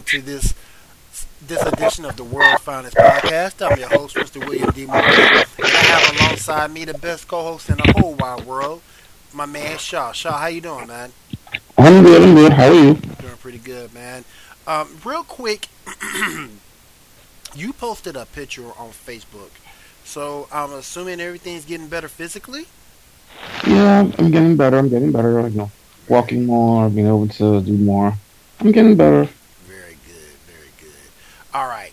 welcome to this this edition of the World's Finest Podcast. I'm your host, Mr. William D. Moore, and I have alongside me the best co-host in the whole wide world, my man Shah. Shah, how you doing, man? I'm good. I'm good. How are you? Doing pretty good, man. Um, real quick, you posted a picture on Facebook, so I'm assuming everything's getting better physically. Yeah, I'm getting better. I'm getting better. You know, walking more, being able to do more. I'm getting better. Very good, very good. All right,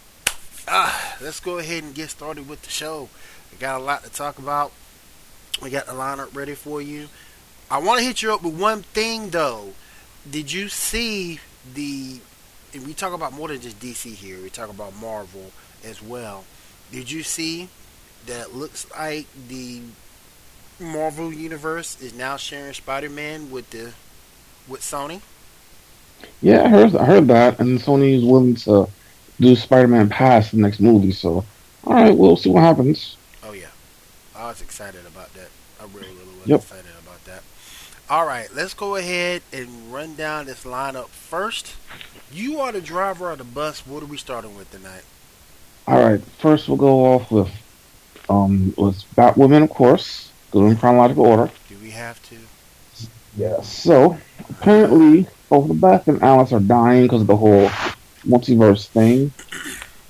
uh, let's go ahead and get started with the show. We got a lot to talk about. We got the lineup ready for you. I want to hit you up with one thing though. Did you see the? We talk about more than just DC here. We talk about Marvel as well. Did you see that? Looks like the Marvel universe is now sharing Spider-Man with the with Sony. Yeah, I heard. I heard that, and Sony is willing to do Spider-Man past the next movie. So, all right, we'll see what happens. Oh yeah, I was excited about that. I really, really was Yep. excited about that. All right, let's go ahead and run down this lineup first. You are the driver of the bus. What are we starting with tonight? All right, first we'll go off with um, with Batwoman, of course, go in chronological order. Do we have to? Yeah. So apparently, both the Beth and Alice are dying because of the whole multiverse thing.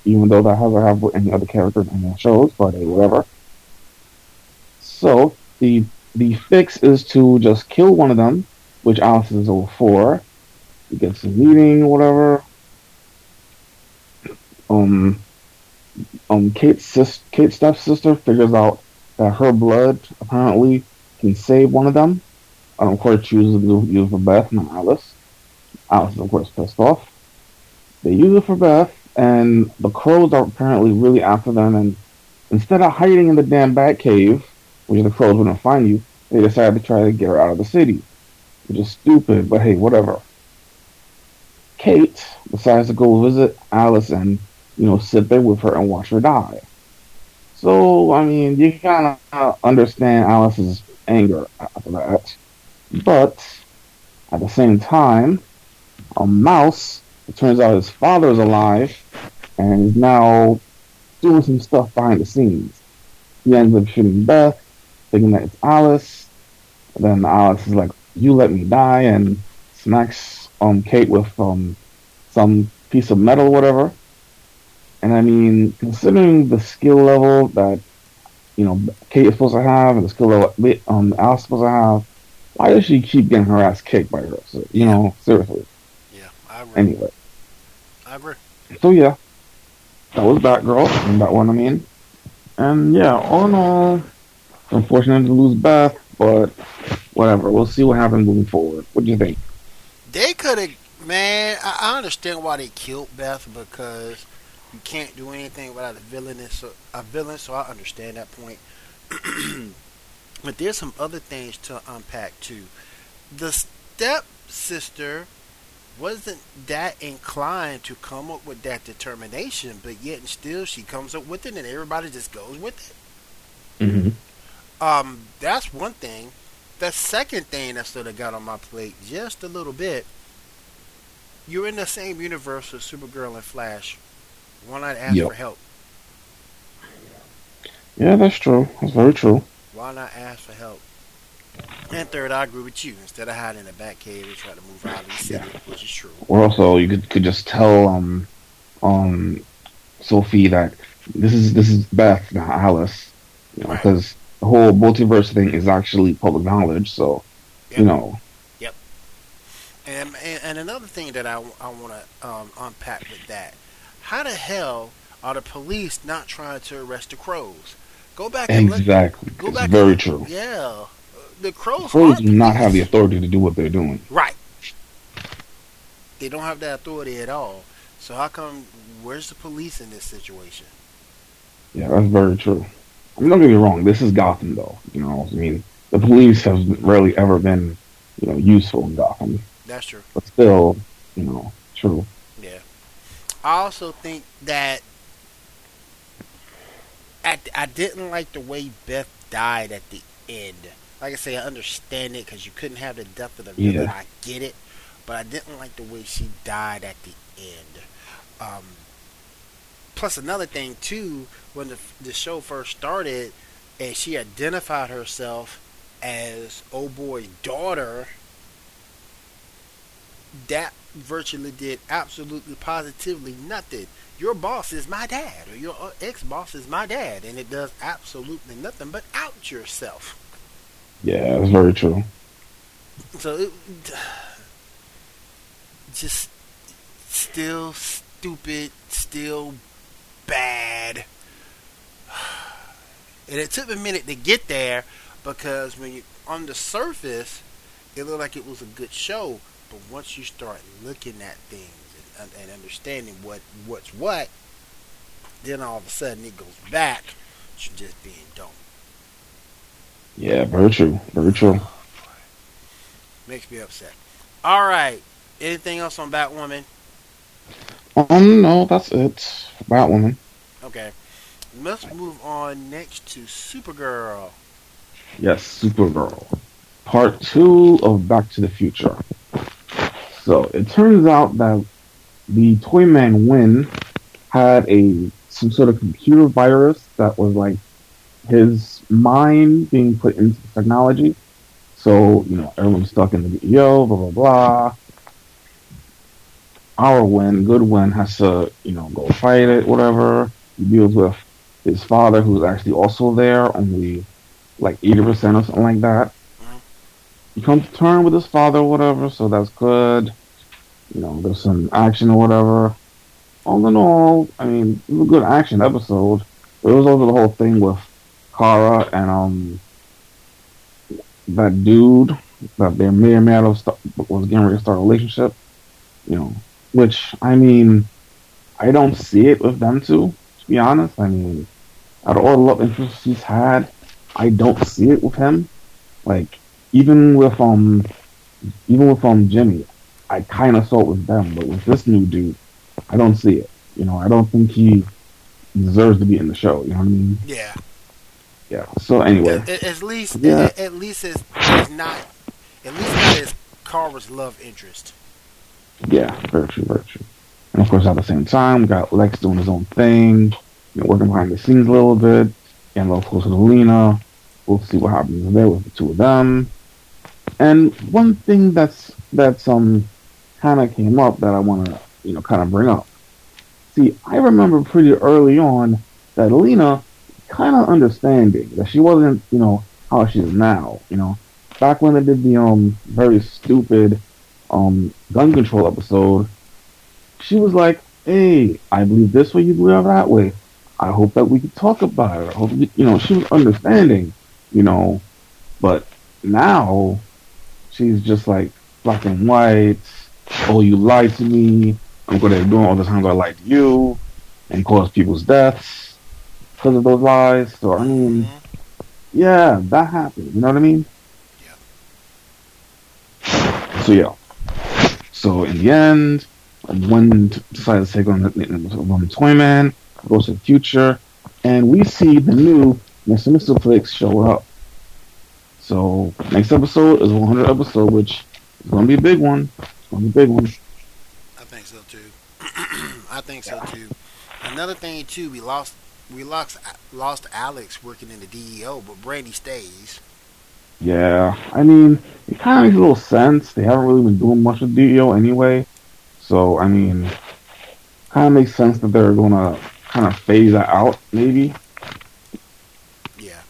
Even though that hasn't have with any other characters in the shows, but hey, whatever. So the the fix is to just kill one of them, which Alice is over for. He gets a meeting, whatever. Um, um, Kate's sis, Kate's stepsister figures out that her blood apparently can save one of them. Um, of course, chooses to use for Beth, not Alice. Alice is, of course, pissed off. They use it for Beth, and the crows are apparently really after them. And instead of hiding in the damn bat cave, which the crows wouldn't find you, they decide to try to get her out of the city, which is stupid. But hey, whatever. Kate decides to go visit Alice and you know sit there with her and watch her die. So I mean, you kind of understand Alice's anger after that. But at the same time, a mouse, it turns out his father is alive and is now doing some stuff behind the scenes. He ends up shooting Beth, thinking that it's Alice. then Alice is like, You let me die and smacks um Kate with um some piece of metal or whatever. And I mean, considering the skill level that you know Kate is supposed to have and the skill level um Alice is supposed to have, why does she keep getting her ass kicked by her? So, you know, seriously. Yeah, I agree. Anyway, Agree. so yeah, that was Batgirl, and that one I mean, and yeah, all in all, unfortunate to lose Beth, but whatever. We'll see what happens moving forward. What do you think? They could have, man. I, I understand why they killed Beth because you can't do anything without a villain. So a villain, so I understand that point. but there's some other things to unpack too. The step sister wasn't that inclined to come up with that determination, but yet and still she comes up with it, and everybody just goes with it. Mm-hmm. Um, that's one thing. The second thing that sort of got on my plate just a little bit. You're in the same universe with Supergirl and Flash. Why not ask Yep. for help? Yeah, that's true. That's very true. Why not ask for help? And third, I agree with you. Instead of hiding in the bat cave, they try to move out of the city, which is true. Or also, you could could just tell um um Sophie that this is this is Beth, not Alice, you know, Right. because the whole multiverse thing is actually public knowledge. So Yep. you know, And, and and another thing that I, I want to um, unpack with that: how the hell are the police not trying to arrest the crows? Go back and look. exactly, Go it's back. very and- true. Yeah, the crows. Crows do not have the authority to do what they're doing. Right. They don't have that authority at all. So how come? Where's the police in this situation? Yeah, that's very true. I mean, don't get me wrong. This is Gotham, though. You know, I mean, the police have rarely ever been, you know, useful in Gotham. That's true. But still, you know, true. Yeah. I also think that I, I didn't like the way Beth died at the end. Like I say, I understand it because you couldn't have the depth of the Yeah. villain. I get it, but I didn't like the way she died at the end. Um, plus, another thing too, when the the show first started, and she identified herself as old boy's daughter, that virtually did absolutely positively nothing. Your boss is my dad, or your ex boss is my dad, and it does absolutely nothing but out yourself. Yeah, that's very true. So it just still stupid, still bad. And it took a minute to get there because when you on the surface, it looked like it was a good show, but once you start looking at things and, and understanding what what's what, then all of a sudden it goes back to just being dumb. Yeah, very true. Very true. Makes me upset. All right. Anything else on Batwoman? Um, no, that's it. Batwoman. Okay. Let's move on next to Supergirl. Yes, Supergirl. Part two of Back to the Future. So it turns out that the Toyman Winn had a some sort of computer virus that was like his mind being put into technology. So, you know, everyone's stuck in the video, blah blah blah. Our Winn, good Winn, has to, you know, go fight it, whatever. He deals with his father who's actually also there, only like eighty percent or something like that. He comes to term with his father, whatever, so that's good. You know, there's some action or whatever. All in all, I mean, it was a good action episode. But it was also the whole thing with Kara and um that dude that they may or may not have st- was getting ready to start a relationship. You know, which I mean, I don't see it with them two. To be honest, I mean, out of all the love interests he's had, I don't see it with him. Like even with um, even with um Jimmy, I kind of saw it with them, but with this new dude, I don't see it. You know, I don't think he deserves to be in the show. You know what I mean? Yeah. Yeah. So anyway, At, at- least, Yeah. at, at least it's, it's not, at least not as Kara's love interest. yeah, very true, very true. And of course, at the same time, we got Lex doing his own thing, you know, working behind the scenes a little bit, getting a little closer to Lena. We'll see what happens there with the two of them. And one thing that's that's um kind of came up that I want to you know kind of bring up. See, I remember pretty early on that Lena kind of understanding that she wasn't you know how she is now. You know, back when they did the um very stupid um gun control episode, she was like, "Hey, I believe this way, you believe that way. I hope that we can talk about it. I hope you, know." She was understanding, you know, but now she's just like black and white. Oh, you lied to me. I'm to ignore all the times I lied to you and cause people's deaths because of those lies. So I mean, Mhm. yeah, that happened. You know what I mean? Yeah. So yeah. So in the end, one decided to take on the, on the Toyman, goes to the future, and we see the new Mr. Mr. Flix show up. So next episode is 100 episode, which is gonna be a big one. It's gonna be a big one. I think so too. I think so too. Another thing too, we lost we lost lost Alex working in the DEO, but Brainy stays. Yeah, I mean, it kind of makes a little sense. They haven't really been doing much with DEO anyway, so I mean, kind of makes sense that they're gonna kind of phase that out, maybe. Yeah.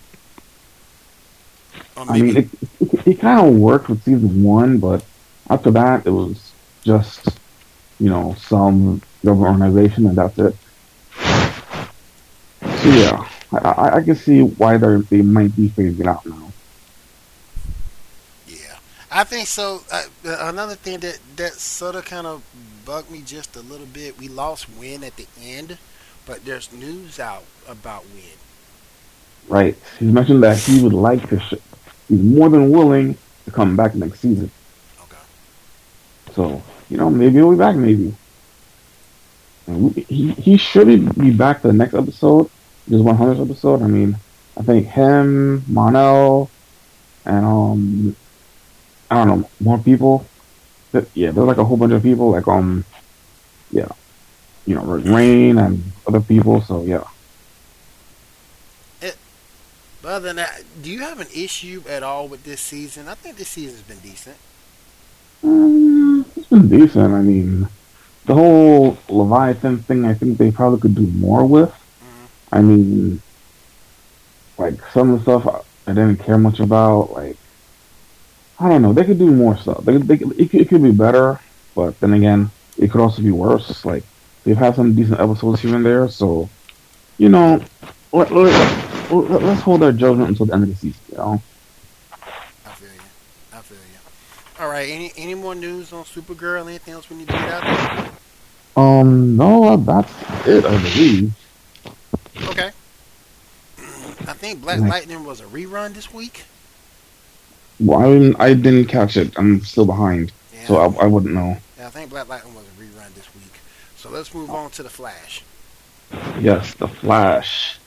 Or I mean, it, it, it kind of worked with season one, but after that, it was just, you know, some government organization, and that's it. So yeah, I, I, I can see why they they might be phasing out now. Yeah, I think so. Uh, uh, another thing that that sort of kind of bugged me just a little bit. We lost Winn at the end, but there's news out about Winn. Right? He mentioned that he would like to. Sh- he's more than willing to come back next season. Okay. So you know, maybe he'll be back. Maybe. And we, he he should be back the next episode, this 100th episode. I mean, I think him, Mon-El, and um, I don't know more people. But yeah, there's like a whole bunch of people, like um, yeah, you know, Rain and other people. So yeah. It, but other than that, do you have an issue at all with this season? I think this season's been decent. Um, it's been decent. I mean, the whole Leviathan thing, I think they probably could do more with. I mean, like some of the stuff I didn't care much about. Like, I don't know. They could do more stuff. They, they it, it could be better, but then again, it could also be worse. Like they've had some decent episodes here and there, so you know, let, let, let, let's hold our judgment until the end of the season. You know. I feel you. I feel you. All right. Any any more news on Supergirl? Anything else we need to get out there? Um, no, that's it. I believe. Okay. I think Black Lightning was a rerun this week. Well, I didn't, I didn't catch it. I'm still behind, yeah. so I, I wouldn't know. Yeah, I think Black Lightning was a rerun this week. So let's move on to the Flash. Yes, the Flash.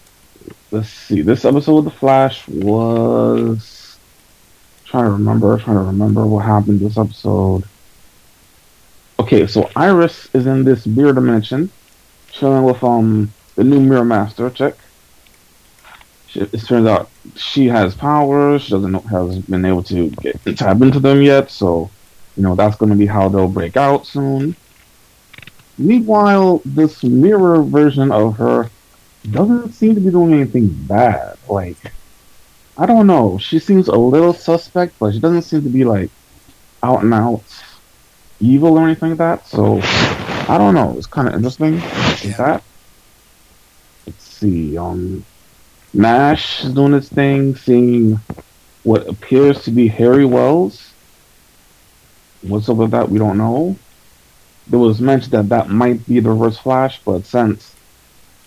Let's see. This episode of the Flash was trying to remember. Trying to remember what happened this episode. Okay, so Iris is in this mirror dimension, chilling with um the new Mirror Master chick it turns out she has powers. She doesn't know, has been able to get tap into them yet. So, you know, that's going to be how they'll break out soon. Meanwhile, this mirror version of her doesn't seem to be doing anything bad. Like, I don't know. She seems a little suspect, but she doesn't seem to be like out and out evil or anything like that. So, I don't know. It's kind of interesting. Is that? See. Um, Nash is doing his thing, seeing what appears to be Harry Wells. What's up with that? We don't know. There was mentioned that that might be the Reverse Flash, but since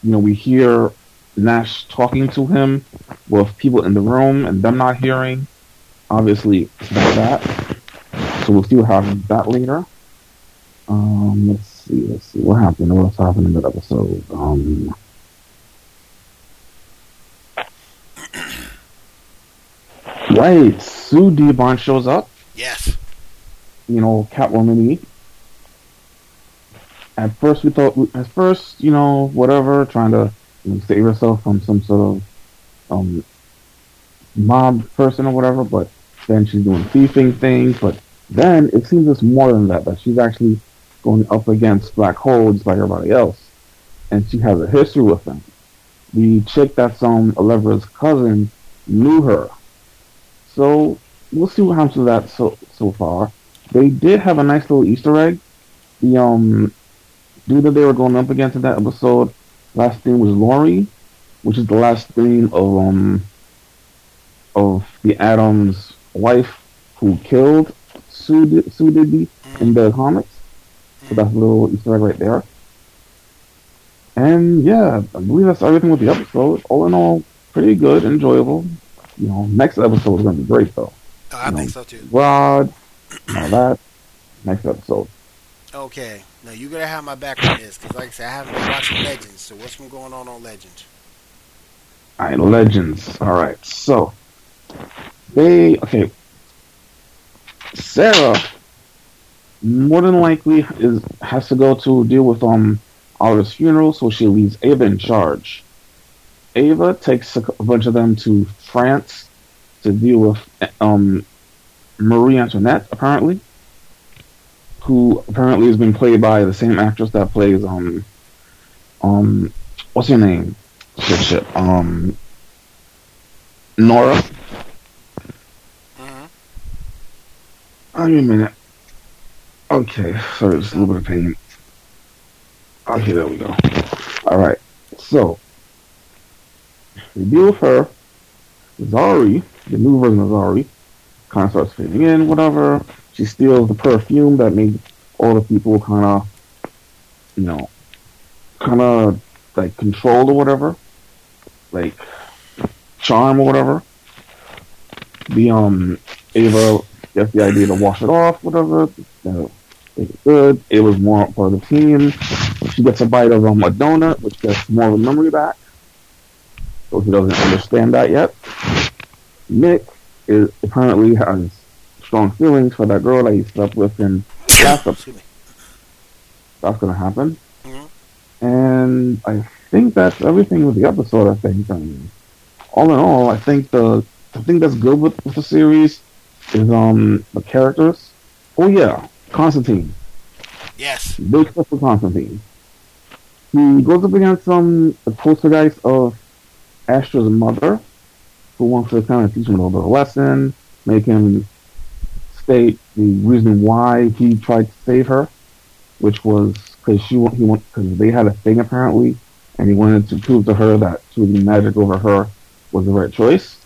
you know we hear Nash talking to him with people in the room and them not hearing, obviously it's not that. So we'll see what happens that later. Um, let's see, let's see what happened. What's happened in that episode? Um, Right. Sue Dearborn shows up. Yes. You know, Catwoman E. At first, we thought, at first, you know, whatever, trying to you know, save herself from some sort of um, mob person or whatever, but then she's doing thieving things. But then it seems it's more than that, that she's actually going up against black holes like everybody else. And she has a history with them. The chick that's um Allegra's cousin knew her so we'll see what happens to that so so far. They did have a nice little Easter egg. The um dude that they were going up against in that episode, last name was Loring, which is the last name of um of the Atom's wife who killed Sue Dibny in the comics. So that's a little Easter egg right there. And yeah, I believe that's everything with the episode. All in all, pretty good, enjoyable you know, next episode is going to be great though. Oh, I you think know, so too. Rod, all that. Next episode. Okay, now you gotta have my back on this because, like I said, I haven't been watching Legends. So what's been going on on Legends? All right, Legends. All right, so they okay. Sara more than likely is has to go to deal with um Oliver's funeral, so she leaves Ava in charge. Ava takes a, bunch of them to France to deal with um, Marie Antoinette, apparently, who apparently has been played by the same actress that plays um um what's her name? Shit, shit. Um, Nora. Oh, wait a minute. Okay, sorry, it's a little bit of pain. Okay, there we go. All right, so with her. Zari, the new version of Zari, kind of starts fading in, whatever. She steals the perfume that made all the people kind of, you know, kind of like controlled or whatever, like charm or whatever. The um Ava gets the idea to wash it off, whatever. You know, it's good. It was more for the team. She gets a bite of um, a donut, which gets more of a memory back he doesn't understand that yet. Nick is apparently has strong feelings for that girl that he slept with in last episode. That's gonna happen. Mm-hmm. And I think that's everything with the episode. I think. I mean, all in all, I think the the thing that's good with, with the series is um the characters. Oh yeah, Constantine. Yes. Big stuff for Constantine. He goes up against some the poltergeist of Astra's mother, who wants to kind of teach him a little bit of a lesson, make him state the reason why he tried to save her, which was because she he because they had a thing apparently, and he wanted to prove to her that choosing magic over her was the right choice.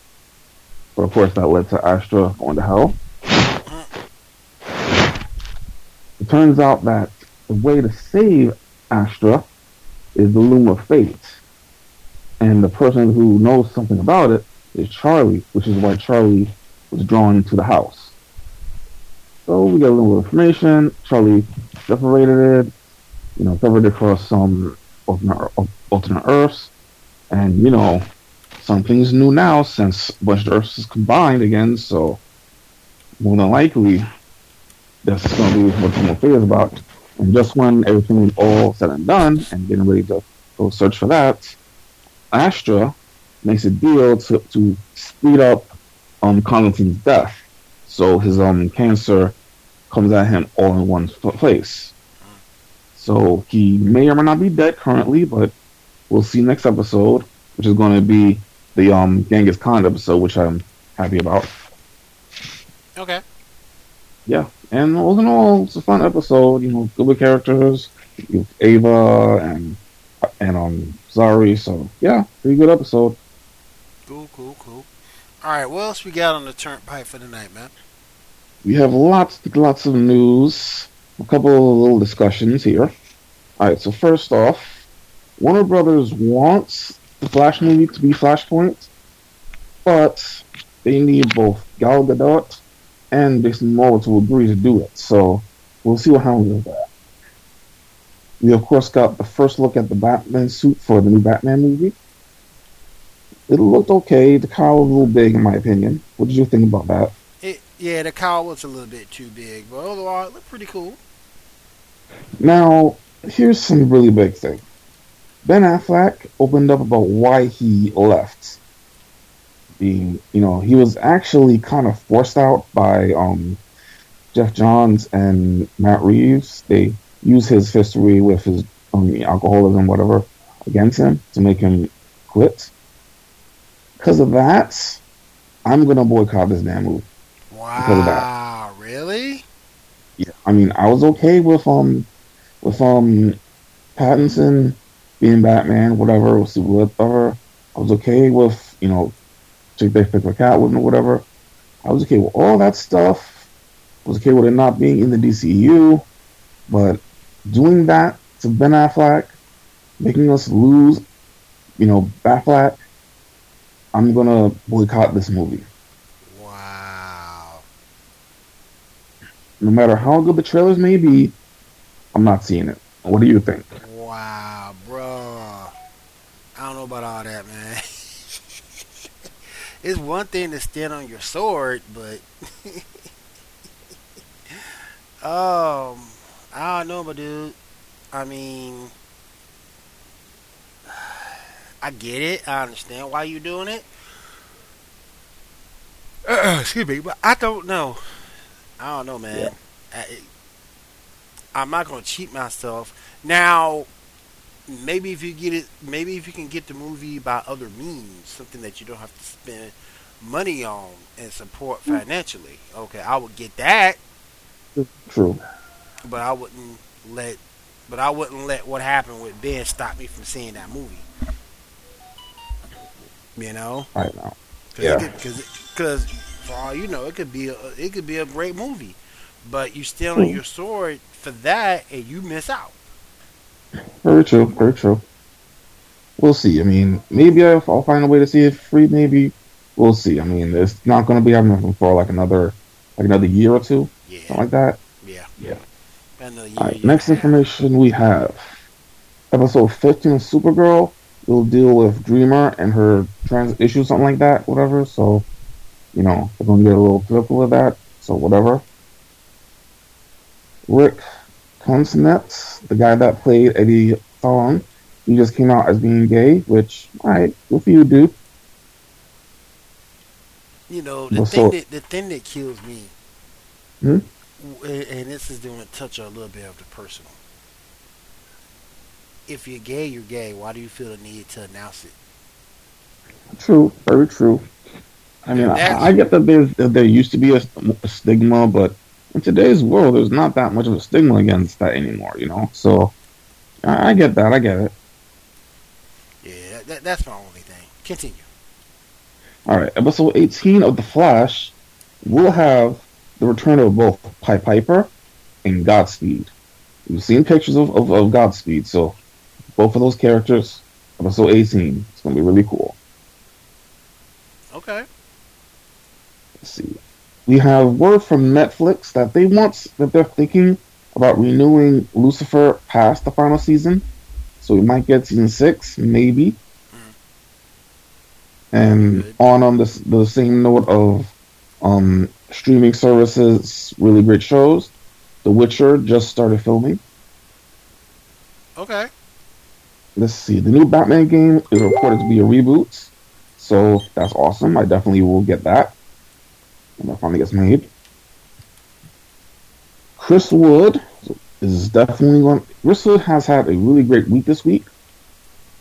But of course, that led to Astra going to hell. It turns out that the way to save Astra is the Loom of Fate. And the person who knows something about it is Charlie, which is why Charlie was drawn into the house. So we get a little information. Charlie separated it, you know, covered it across some alternate, alternate Earths. And, you know, something's new now since a bunch of Earths is combined again, so more than likely that's going to be what Tomo Fate is about. And just when everything was all said and done and getting ready to go search for that, Astra makes a deal to, to speed up um, Constantine's death. So his um, cancer comes at him all in one place. So he may or may not be dead currently, but we'll see next episode, which is going to be the um, Genghis Khan episode, which I'm happy about. Okay. Yeah, and all in all, it's a fun episode. You know, good with characters, with Ava and and um Zari. So yeah, pretty good episode. Cool, cool, cool. All right, what else we got on the turnpike for tonight, man? We have lots, lots of news. A couple of little discussions here. All right, so first off, Warner Brothers wants the Flash movie to be Flashpoint, but they need both Gal Gadot and Jason Momoa to agree to do it. So we'll see what happens with that. We of course got the first look at the Batman suit for the new Batman movie. It looked okay. The cowl was a little big, in my opinion. What did you think about that? It, yeah, the cowl was a little bit too big, but overall, it looked pretty cool. Now, here's some really big thing. Ben Affleck opened up about why he left. Being, you know, he was actually kind of forced out by um, Geoff Johns and Matt Reeves. They use his history with his um, alcoholism, whatever, against him to make him quit. Because of that, I'm gonna boycott this damn movie. Wow! Because of that. Really? Yeah. I mean, I was okay with um with um Pattinson being Batman, whatever, with whatever. I was okay with you know, Chick pick a Catwoman or whatever. I was okay with all that stuff. I was okay with it not being in the DCU, but doing that to Ben Affleck, making us lose, you know, Batfleck, I'm gonna boycott this movie. Wow. No matter how good the trailers may be, I'm not seeing it. What do you think? Wow, bro. I don't know about all that, man. it's one thing to stand on your sword, but um I don't know, but dude. I mean, I get it. I understand why you're doing it. Uh, excuse me, but I don't know. I don't know, man. Yeah. I, I'm not gonna cheat myself. Now, maybe if you get it, maybe if you can get the movie by other means, something that you don't have to spend money on and support hmm. financially. Okay, I would get that. True but I wouldn't let but I wouldn't let what happened with Ben stop me from seeing that movie. You know, I know. Cause yeah, because for all you know, it could be a it could be a great movie, but you still on hmm. your sword for that, and you miss out. Very true. Very true. We'll see. I mean, maybe I'll, I'll find a way to see it free. Maybe we'll see. I mean, it's not going to be happening for like another like another year or two, yeah. something like that. Yeah. Yeah. Alright, next information we have. Episode 15 of Supergirl will deal with Dreamer and her trans issue, something like that, whatever. So, you know, they're going to get a little political with that, so whatever. Rick Cosnett, the guy that played Eddie Thawne, he just came out as being gay, which, alright, good for you, dude. You know, the thing that the thing that kills me, hmm? And this is going to touch a little bit of the personal. If you're gay, you're gay. Why do you feel the need to announce it? True, very true. I mean, I, I, get that there there used to be a, a, stigma, but in today's world, there's not that much of a stigma against that anymore. You know, so I, I get that. I get it. Yeah, that, that's my only thing. Continue. All right, episode 18 of The Flash will have the return of both Pied Piper and Godspeed. We've seen pictures of, of, of Godspeed, so both of those characters, episode 18, it's going to be really cool. Okay. Let's see. We have word from Netflix that they want that they're thinking about renewing Lucifer past the final season. So we might get season six, maybe. Mm. And Good. on on the the same note of um, streaming services, really great shows. The Witcher just started filming. Okay. Let's see. The new Batman game is reported to be a reboot. So that's awesome. I definitely will get that when that finally gets made. Chris Wood is definitely going. Chris Wood has had a really great week this week.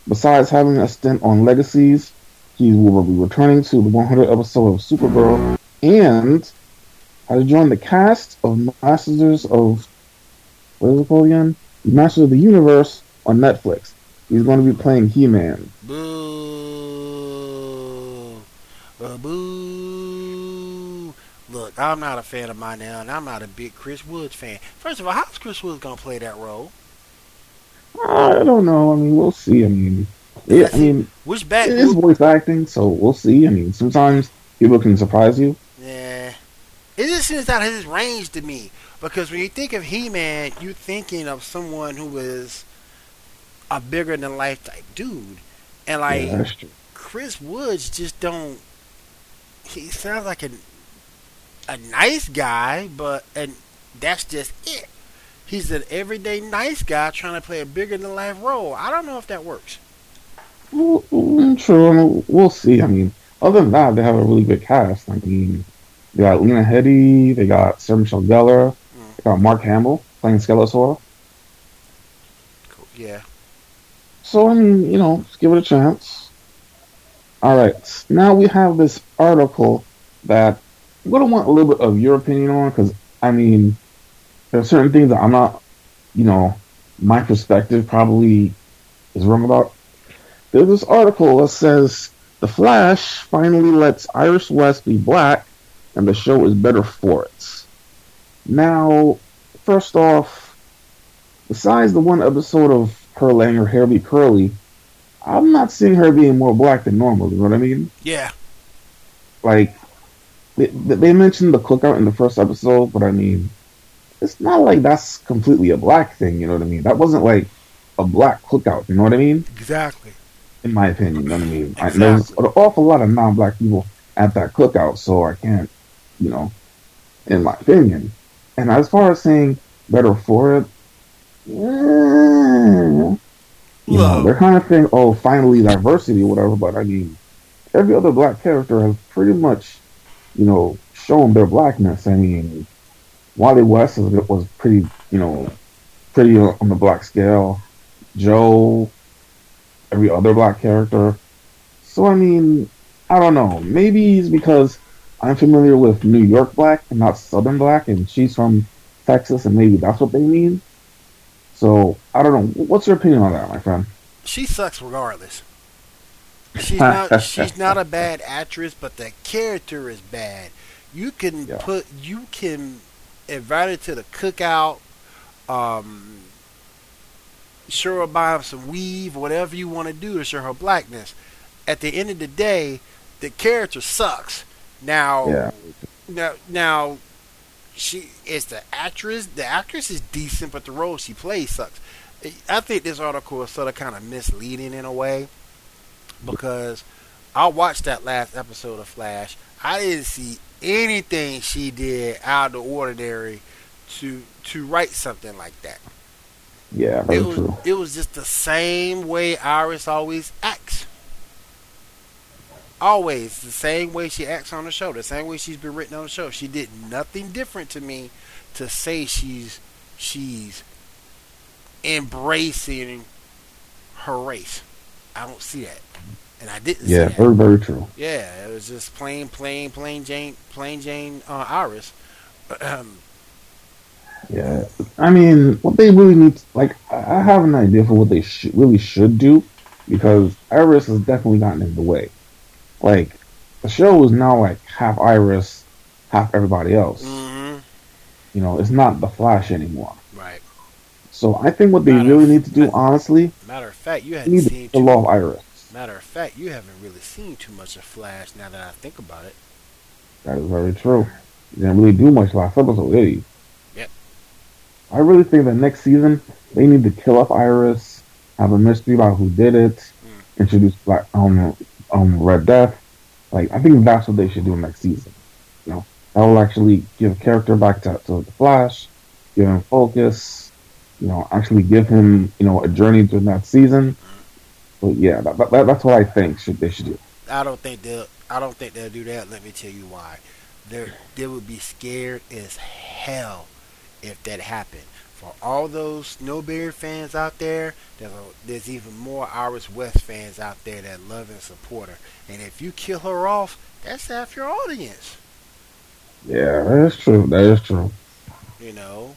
Besides having a stint on Legacies, he will be returning to the 100 episode of Supergirl and has joined the cast of Masters of what is it called again? Masters of the Universe on Netflix. He's going to be playing He-Man. Boo! Uh, boo! Look, I'm not a fan of mine now, and I'm not a big Chris Woods fan. First of all, how's Chris Woods going to play that role? I don't know. I mean, we'll see. I mean, yeah, I mean, which back? It is voice acting, so we'll see. I mean, sometimes people can surprise you. It just seems out of his range to me because when you think of He-Man, you're thinking of someone who is a bigger than life type dude, and like yeah, Chris Woods just don't. He sounds like a a nice guy, but and that's just it. He's an everyday nice guy trying to play a bigger than life role. I don't know if that works. Well, mm, true. I mean, we'll see. I mean, other than that, they have a really good cast. I mean, they got Lena Headey, they got Sarah Michelle Gellar, mm. they got Mark Hamill playing Skeletor. Cool. Yeah. So I mean, you know, give it a chance. All right, now we have this article that I'm gonna want a little bit of your opinion on because I mean, there are certain things that I'm not, you know, my perspective probably is wrong about. There's this article that says the Flash finally lets Iris West be black, and the show is better for it. Now, first off, besides the one episode of her letting her hair be curly, I'm not seeing her being more black than normal. You know what I mean? Yeah. Like, they, they mentioned the cookout in the first episode, but I mean, it's not like that's completely a black thing. You know what I mean? That wasn't like a black cookout. You know what I mean? Exactly in my opinion. You know what I mean? Exactly. There's an awful lot of non-black people at that cookout, so I can't, you know, in my opinion. And as far as saying better for it, yeah, you know, they're kind of saying, oh, finally diversity whatever, but I mean, every other black character has pretty much, you know, shown their blackness. I mean, Wally West was pretty, you know, pretty on the black scale. Joe, every other black character. So I mean, I don't know. Maybe it's because I'm familiar with New York black and not Southern black, and she's from Texas, and maybe that's what they mean. So I don't know. What's your opinion on that, my friend? She sucks regardless. She's not. she's not a bad actress, but the character is bad. You can yeah. put. You can invite her to the cookout. Um, show her by some weave, whatever you want to do to show her blackness. At the end of the day, the character sucks. Now, yeah. now, now, she is the actress. The actress is decent, but the role she plays sucks. I think this article is sort of kind of misleading in a way because I watched that last episode of Flash. I didn't see anything she did out of the ordinary to to write something like that. Yeah, it was true. it was just the same way Iris always acts. Always the same way she acts on the show, the same way she's been written on the show. She did nothing different to me to say she's she's embracing her race. I don't see that, and I didn't. Yeah, see that. very very true. Yeah, it was just plain, plain, plain Jane, plain Jane uh, Iris. Um, Yeah, I mean, what they really need, like, I I have an idea for what they sh- really should do, because Iris has definitely gotten in the way. Like, the show is now like half Iris, half everybody else. mhm, You know, it's not the Flash anymore. Right. So I think what they Matter really of- need to do, honestly, Matter of fact, you need seen kill too. off Iris. Matter of fact, you haven't really seen too much of Flash. Now that I think about it. That is very true. He didn't really do much last episode, did he? Yep. I really think that next season they need to kill off Iris, have a mystery about who did it, Mm. introduce Black um um Red Death. Like I think that's what they should do next season. You know, that will actually give character back to, to the Flash, give him focus. You know, actually give him you know a journey through that season. But yeah, that, that, that's what I think should they should do. I don't think they'll. I don't think they'll do that. Let me tell you why. They they would be scared as hell if that happened. For all those Snowbarry fans out there, there's, a, there's even more Iris West fans out there that love and support her. And if you kill her off, that's half your audience. Yeah, that is true. That is true. You know.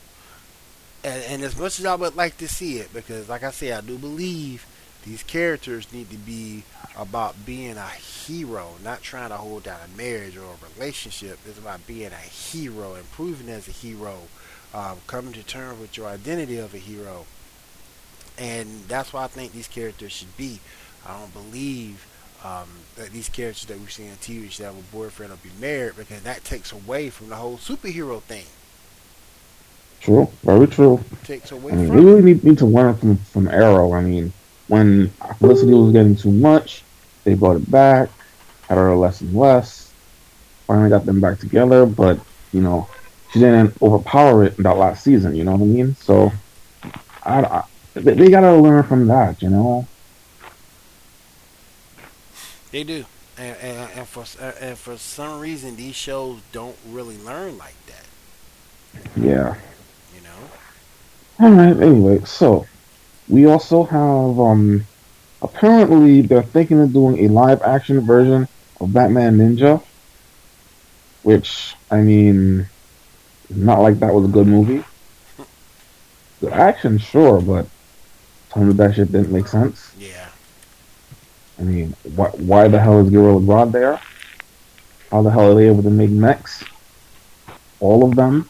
And, and as much as I would like to see it, because like I say, I do believe these characters need to be about being a hero, not trying to hold down a marriage or a relationship. It's about being a hero, improving as a hero, um, coming to terms with your identity of a hero. And that's what I think these characters should be. I don't believe um, that these characters that we see on TV should have a boyfriend or be married because that takes away from the whole superhero thing. True. Very true. takes away I mean, from we it. really need, need to learn from from Arrow. I mean, when Felicity was getting too much, they brought it back, had her less and less. Finally got them back together, but you know, she didn't overpower it that last season. You know what I mean? So, I, I they, gotta learn from that. You know? They do, and, and, and for and for some reason these shows don't really learn like that. Yeah. You know, All right. Anyway, so we also have um apparently they're thinking of doing a live action version of Batman Ninja, which I mean, not like that was a good movie. The action, sure, but some of that shit didn't make sense. yeah, I mean, why, why the hell is Gorilla Grodd there? How the hell are they able to make mechs? All of them?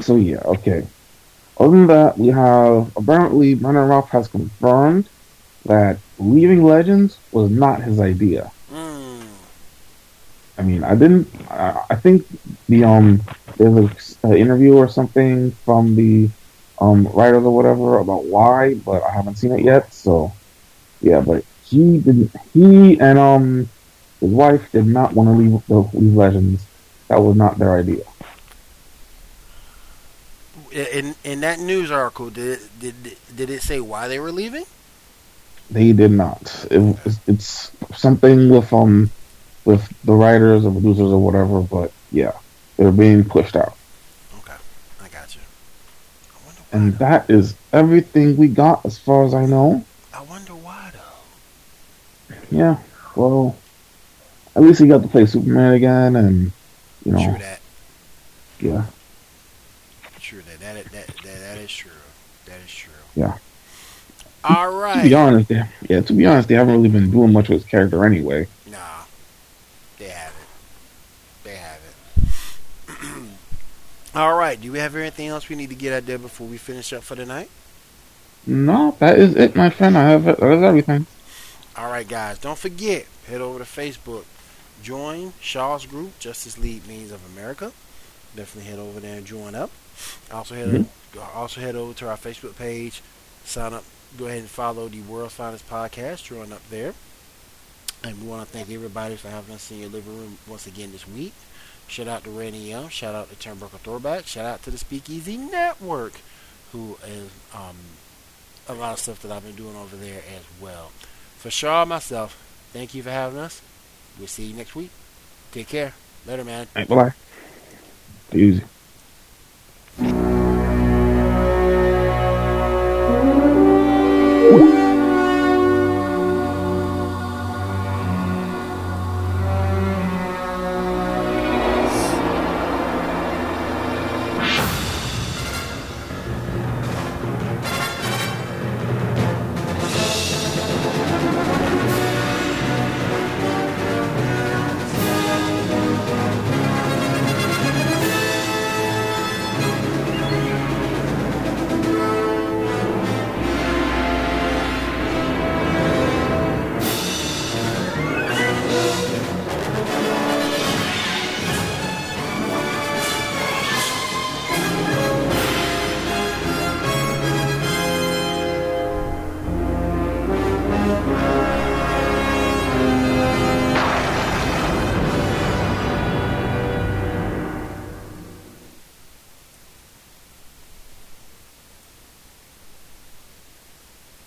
So yeah, okay. Other than that, we have apparently Brandon Routh has confirmed that leaving Legends was not his idea. I mean, I didn't. I, I think the um there's an interview or something from the um writers or whatever about why, but I haven't seen it yet. So yeah, but he didn't. He and um his wife did not want to leave the leave Legends. That was not their idea. in in that news article, did it, did did it say why they were leaving? They did not. It, it's, it's something with um with the writers or producers or whatever. But yeah, they're being pushed out. Okay, I got you. I. And that is everything we got as far as I know. I wonder why though. Yeah, well, at least he got to play Superman again, and you know, True that. yeah, True that. That that that, that is true. That is true. Yeah. All right. to be honest, they, yeah, to be honest, they haven't really been doing much with his character anyway. Nah, they haven't. They haven't. All right. Do we have anything else we need to get out there before we finish up for the night? No, that is it, my friend. I have. That is everything. All right, guys. Don't forget. Head over to Facebook. Join Shah's group, Justice League Means of America. Definitely head over there and join up. Also head Mhm. also head over to our Facebook page. Sign up go ahead and follow the World's Finest Podcast. Join up there. And we want to thank everybody for having us in your living room once again this week. Shout out to Randy Young. Shout out to Turnbuckle Throwback. Shout out to the Speakeasy Network, who is um, a lot of stuff that I've been doing over there as well. For Shah myself, thank you for having us. We'll see you next week. Take care. Later, man. Right, bye bye. Easy.